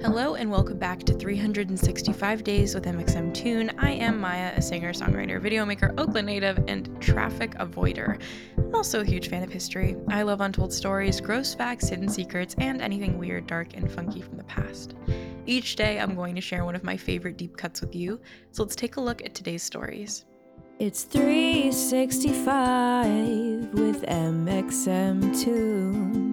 Hello and welcome back to 365 Days with mxmtoon. I am Maya, a singer, songwriter, video maker, Oakland native, and traffic avoider. I'm also a huge fan of history. I love untold stories, gross facts, hidden secrets, and anything weird, dark, and funky from the past. Each day, I'm going to share one of my favorite deep cuts with you, so let's take a look at today's stories. It's 365 with mxmtoon. New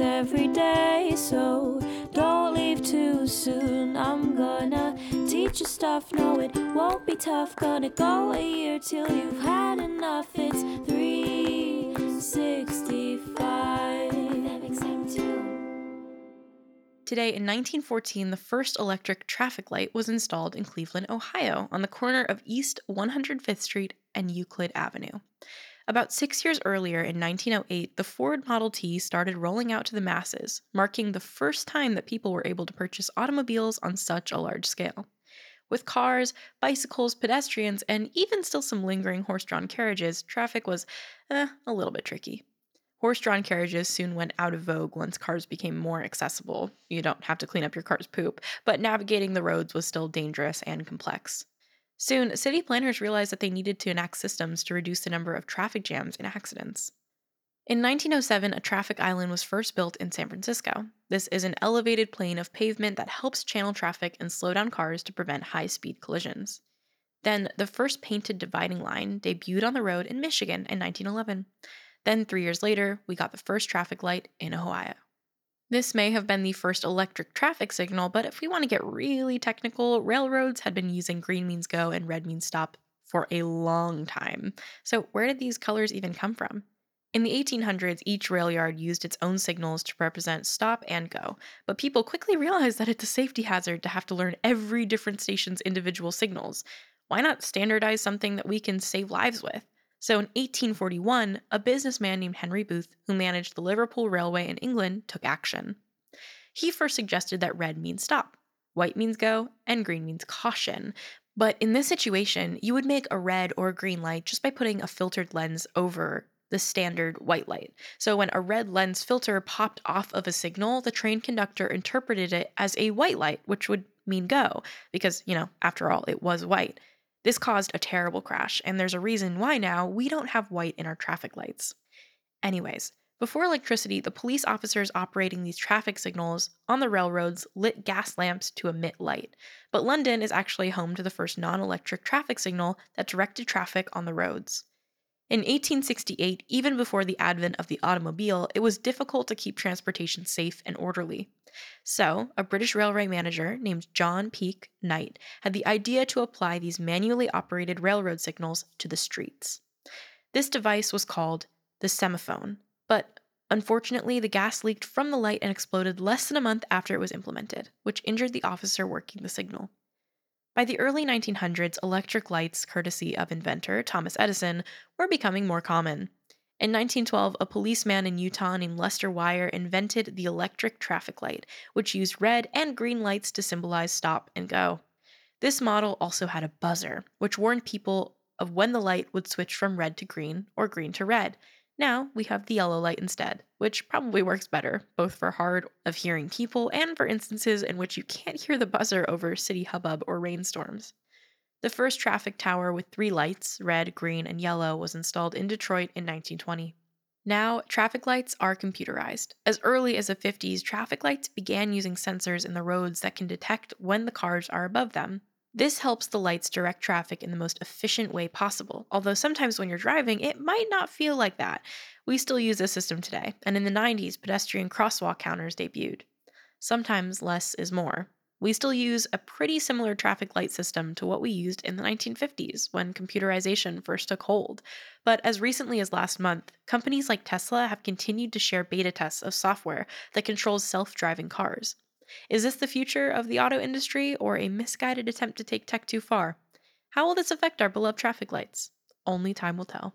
every day, so don't leave too soon. I'm gonna teach you stuff, no, it won't be tough. Gonna go a year till you've had enough. It's 365 Today, in 1914, the first electric traffic light was installed in Cleveland, Ohio, on the corner of East 105th Street and Euclid Avenue. About six years earlier, in 1908, the Ford Model T started rolling out to the masses, marking the first time that people were able to purchase automobiles on such a large scale. With cars, bicycles, pedestrians, and even still some lingering horse drawn carriages, traffic was eh, a little bit tricky. Horse drawn carriages soon went out of vogue once cars became more accessible. You don't have to clean up your car's poop, but navigating the roads was still dangerous and complex. Soon, city planners realized that they needed to enact systems to reduce the number of traffic jams and accidents. In 1907, a traffic island was first built in San Francisco. This is an elevated plane of pavement that helps channel traffic and slow down cars to prevent high speed collisions. Then, the first painted dividing line debuted on the road in Michigan in 1911. Then, three years later, we got the first traffic light in Ohio. This may have been the first electric traffic signal, but if we want to get really technical, railroads had been using green means go and red means stop for a long time. So, where did these colors even come from? In the 1800s, each rail yard used its own signals to represent stop and go, but people quickly realized that it's a safety hazard to have to learn every different station's individual signals. Why not standardize something that we can save lives with? So in 1841, a businessman named Henry Booth, who managed the Liverpool Railway in England, took action. He first suggested that red means stop, white means go, and green means caution. But in this situation, you would make a red or a green light just by putting a filtered lens over the standard white light. So when a red lens filter popped off of a signal, the train conductor interpreted it as a white light, which would mean go, because, you know, after all, it was white. This caused a terrible crash, and there's a reason why now we don't have white in our traffic lights. Anyways, before electricity, the police officers operating these traffic signals on the railroads lit gas lamps to emit light. But London is actually home to the first non electric traffic signal that directed traffic on the roads. In 1868, even before the advent of the automobile, it was difficult to keep transportation safe and orderly. So, a British railway manager named John Peake Knight had the idea to apply these manually operated railroad signals to the streets. This device was called the semaphore, but unfortunately, the gas leaked from the light and exploded less than a month after it was implemented, which injured the officer working the signal. By the early 1900s, electric lights, courtesy of inventor Thomas Edison, were becoming more common. In 1912, a policeman in Utah named Lester Wire invented the electric traffic light, which used red and green lights to symbolize stop and go. This model also had a buzzer, which warned people of when the light would switch from red to green or green to red. Now we have the yellow light instead, which probably works better, both for hard of hearing people and for instances in which you can't hear the buzzer over city hubbub or rainstorms. The first traffic tower with three lights, red, green, and yellow, was installed in Detroit in 1920. Now, traffic lights are computerized. As early as the 50s, traffic lights began using sensors in the roads that can detect when the cars are above them. This helps the lights direct traffic in the most efficient way possible, although sometimes when you're driving, it might not feel like that. We still use this system today, and in the 90s, pedestrian crosswalk counters debuted. Sometimes less is more. We still use a pretty similar traffic light system to what we used in the 1950s when computerization first took hold. But as recently as last month, companies like Tesla have continued to share beta tests of software that controls self driving cars. Is this the future of the auto industry or a misguided attempt to take tech too far? How will this affect our beloved traffic lights? Only time will tell.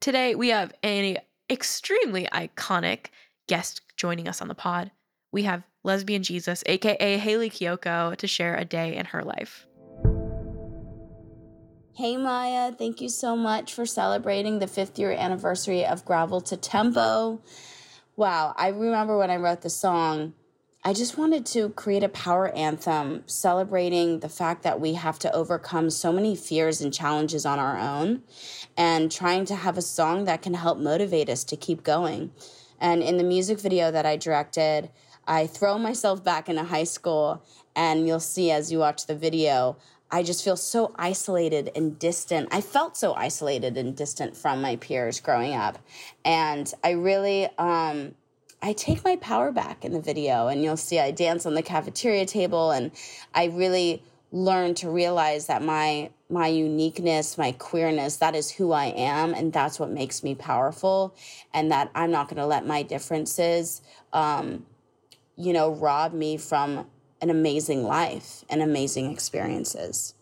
Today, we have an extremely iconic guest joining us on the pod. We have Lesbian Jesus, aka Hayley Kiyoko, to share a day in her life. Hey Maya, thank you so much for celebrating the fifth year anniversary of Gravel to Tempo. Wow, I remember when I wrote the song, I just wanted to create a power anthem celebrating the fact that we have to overcome so many fears and challenges on our own and trying to have a song that can help motivate us to keep going. And in the music video that I directed, I throw myself back into high school, and you'll see as you watch the video, I just feel so isolated and distant. I felt so isolated and distant from my peers growing up. And I really, um, I take my power back in the video, and you'll see I dance on the cafeteria table, and I really learn to realize that my my uniqueness, my queerness, that is who I am, and that's what makes me powerful, and that I'm not going to let my differences, um, you know, rob me from an amazing life and amazing experiences.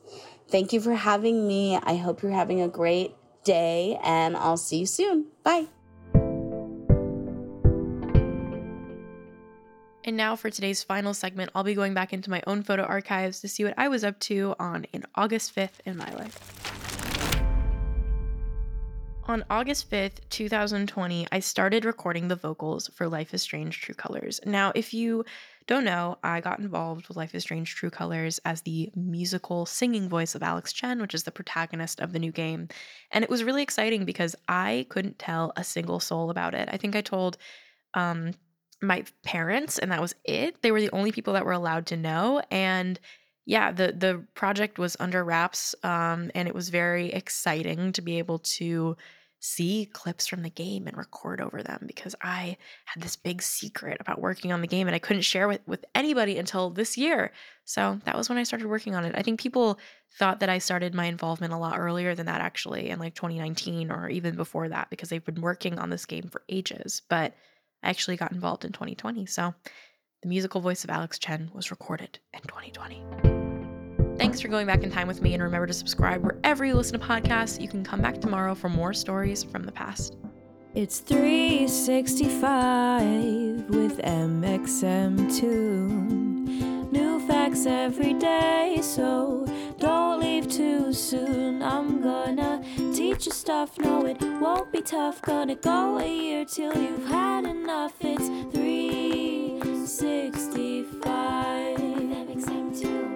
Thank you for having me. I hope you're having a great day, and I'll see you soon. Bye. And now for today's final segment, I'll be going back into my own photo archives to see what I was up to on in August 5th in my life. On August 5th, 2020, I started recording the vocals for Life is Strange True Colors. Now, if you don't know, I got involved with Life is Strange True Colors as the musical singing voice of Alex Chen, which is the protagonist of the new game. And it was really exciting because I couldn't tell a single soul about it. I think I told um, my parents and that was it. They were the only people that were allowed to know and yeah, the the project was under wraps um, and it was very exciting to be able to see clips from the game and record over them because I had this big secret about working on the game and I couldn't share with with anybody until this year. So that was when I started working on it. I think people thought that I started my involvement a lot earlier than that actually in like 2019 or even before that because they've been working on this game for ages. But I actually got involved in 2020. So the musical voice of Alex Chen was recorded in 2020. Thanks for going back in time with me, and remember to subscribe wherever you listen to podcasts. You can come back tomorrow for more stories from the past. It's 365 with mxmtoon. New facts every day, so don't leave too soon. Your stuff, no, it won't be tough. Gonna go a year till you've had enough. It's 365. That makes too.